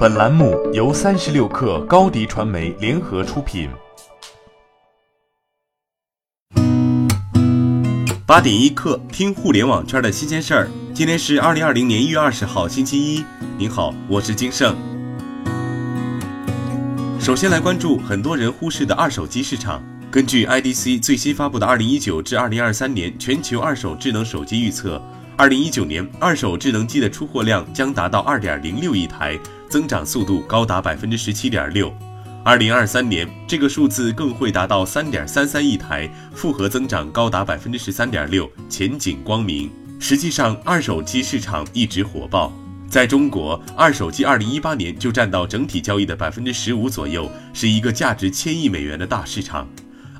本栏目由三十六氪高低传媒联合出品。八点一刻，听互联网圈的新鲜事儿。今天是二零二零年一月二十号，星期一。您好，我是金盛。首先来关注很多人忽视的二手机市场。根据 IDC 最新发布的二零一九至二零二三年全球二手智能手机预测。二零一九年，二手智能机的出货量将达到二点零六亿台，增长速度高达百分之十七点六。二零二三年，这个数字更会达到三点三三亿台，复合增长高达百分之十三点六，前景光明。实际上，二手机市场一直火爆。在中国，二手机二零一八年就占到整体交易的百分之十五左右，是一个价值千亿美元的大市场。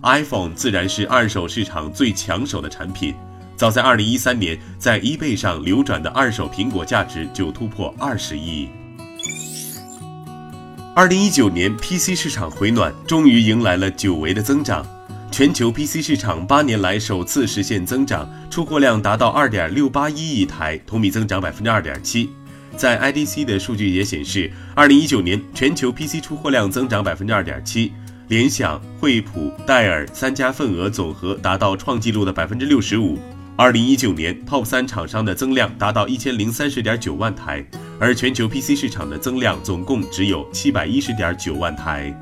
iPhone 自然是二手市场最抢手的产品。早在二零一三年，在 eBay 上流转的二手苹果价值就突破二十亿。二零一九年 PC 市场回暖，终于迎来了久违的增长。全球 PC 市场八年来首次实现增长，出货量达到二点六八一亿台，同比增长百分之二点七。在 IDC 的数据也显示，二零一九年全球 PC 出货量增长百分之二点七，联想、惠普、戴尔三家份额总和达到创纪录的百分之六十五。二零一九年，Top 三厂商的增量达到一千零三十点九万台，而全球 PC 市场的增量总共只有七百一十点九万台。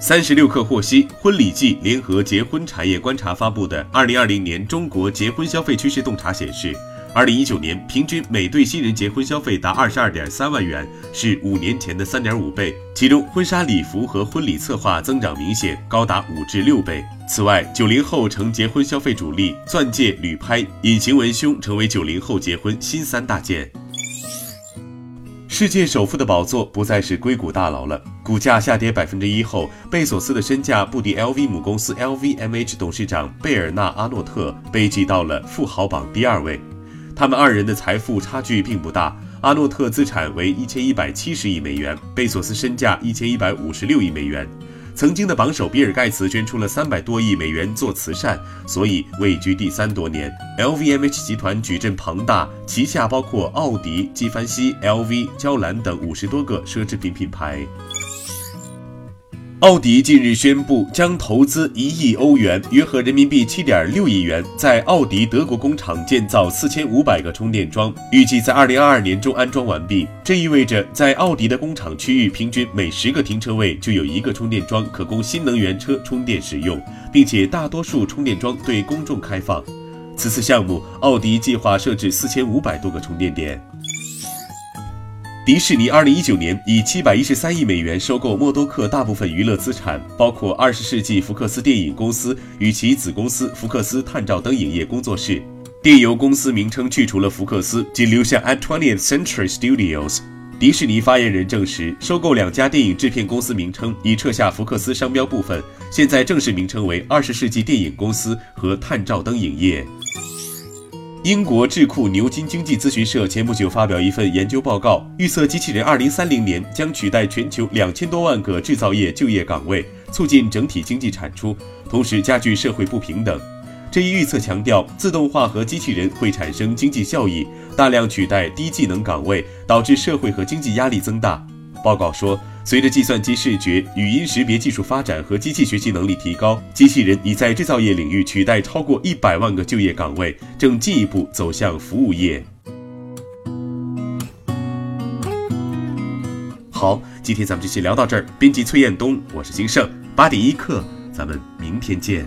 三十六氪获悉，婚礼季联合结婚产业观察发布的《二零二零年中国结婚消费趋势洞察》显示。二零一九年平均每对新人结婚消费达二十二点三万元，是五年前的三点五倍。其中，婚纱礼服和婚礼策划增长明显，高达五至六倍。此外，九零后成结婚消费主力，钻戒、旅拍、隐形文胸成为九零后结婚新三大件。世界首富的宝座不再是硅谷大佬了。股价下跌百分之一后，贝索斯的身价不敌 LV 母公司 LVMH 董事长贝尔纳阿诺特，被挤到了富豪榜第二位。他们二人的财富差距并不大，阿诺特资产为一千一百七十亿美元，贝索斯身价一千一百五十六亿美元。曾经的榜首比尔盖茨捐出了三百多亿美元做慈善，所以位居第三多年。LVMH 集团矩阵庞大，旗下包括奥迪、纪梵希、LV、娇兰等五十多个奢侈品品牌。奥迪近日宣布，将投资一亿欧元（约合人民币七点六亿元）在奥迪德国工厂建造四千五百个充电桩，预计在二零二二年中安装完毕。这意味着，在奥迪的工厂区域，平均每十个停车位就有一个充电桩可供新能源车充电使用，并且大多数充电桩对公众开放。此次项目，奥迪计划设置四千五百多个充电点。迪士尼二零一九年以七百一十三亿美元收购默多克大部分娱乐资产，包括二十世纪福克斯电影公司与其子公司福克斯探照灯影业工作室。电邮公司名称去除了福克斯，仅留下 At Twentieth Century Studios。迪士尼发言人证实，收购两家电影制片公司名称已撤下福克斯商标部分，现在正式名称为二十世纪电影公司和探照灯影业。英国智库牛津经济咨询社前不久发表一份研究报告，预测机器人2030年将取代全球两千多万个制造业就业岗位，促进整体经济产出，同时加剧社会不平等。这一预测强调，自动化和机器人会产生经济效益，大量取代低技能岗位，导致社会和经济压力增大。报告说。随着计算机视觉、语音识别技术发展和机器学习能力提高，机器人已在制造业领域取代超过一百万个就业岗位，正进一步走向服务业。好，今天咱们就先聊到这儿。编辑崔彦东，我是金盛，八点一刻，咱们明天见。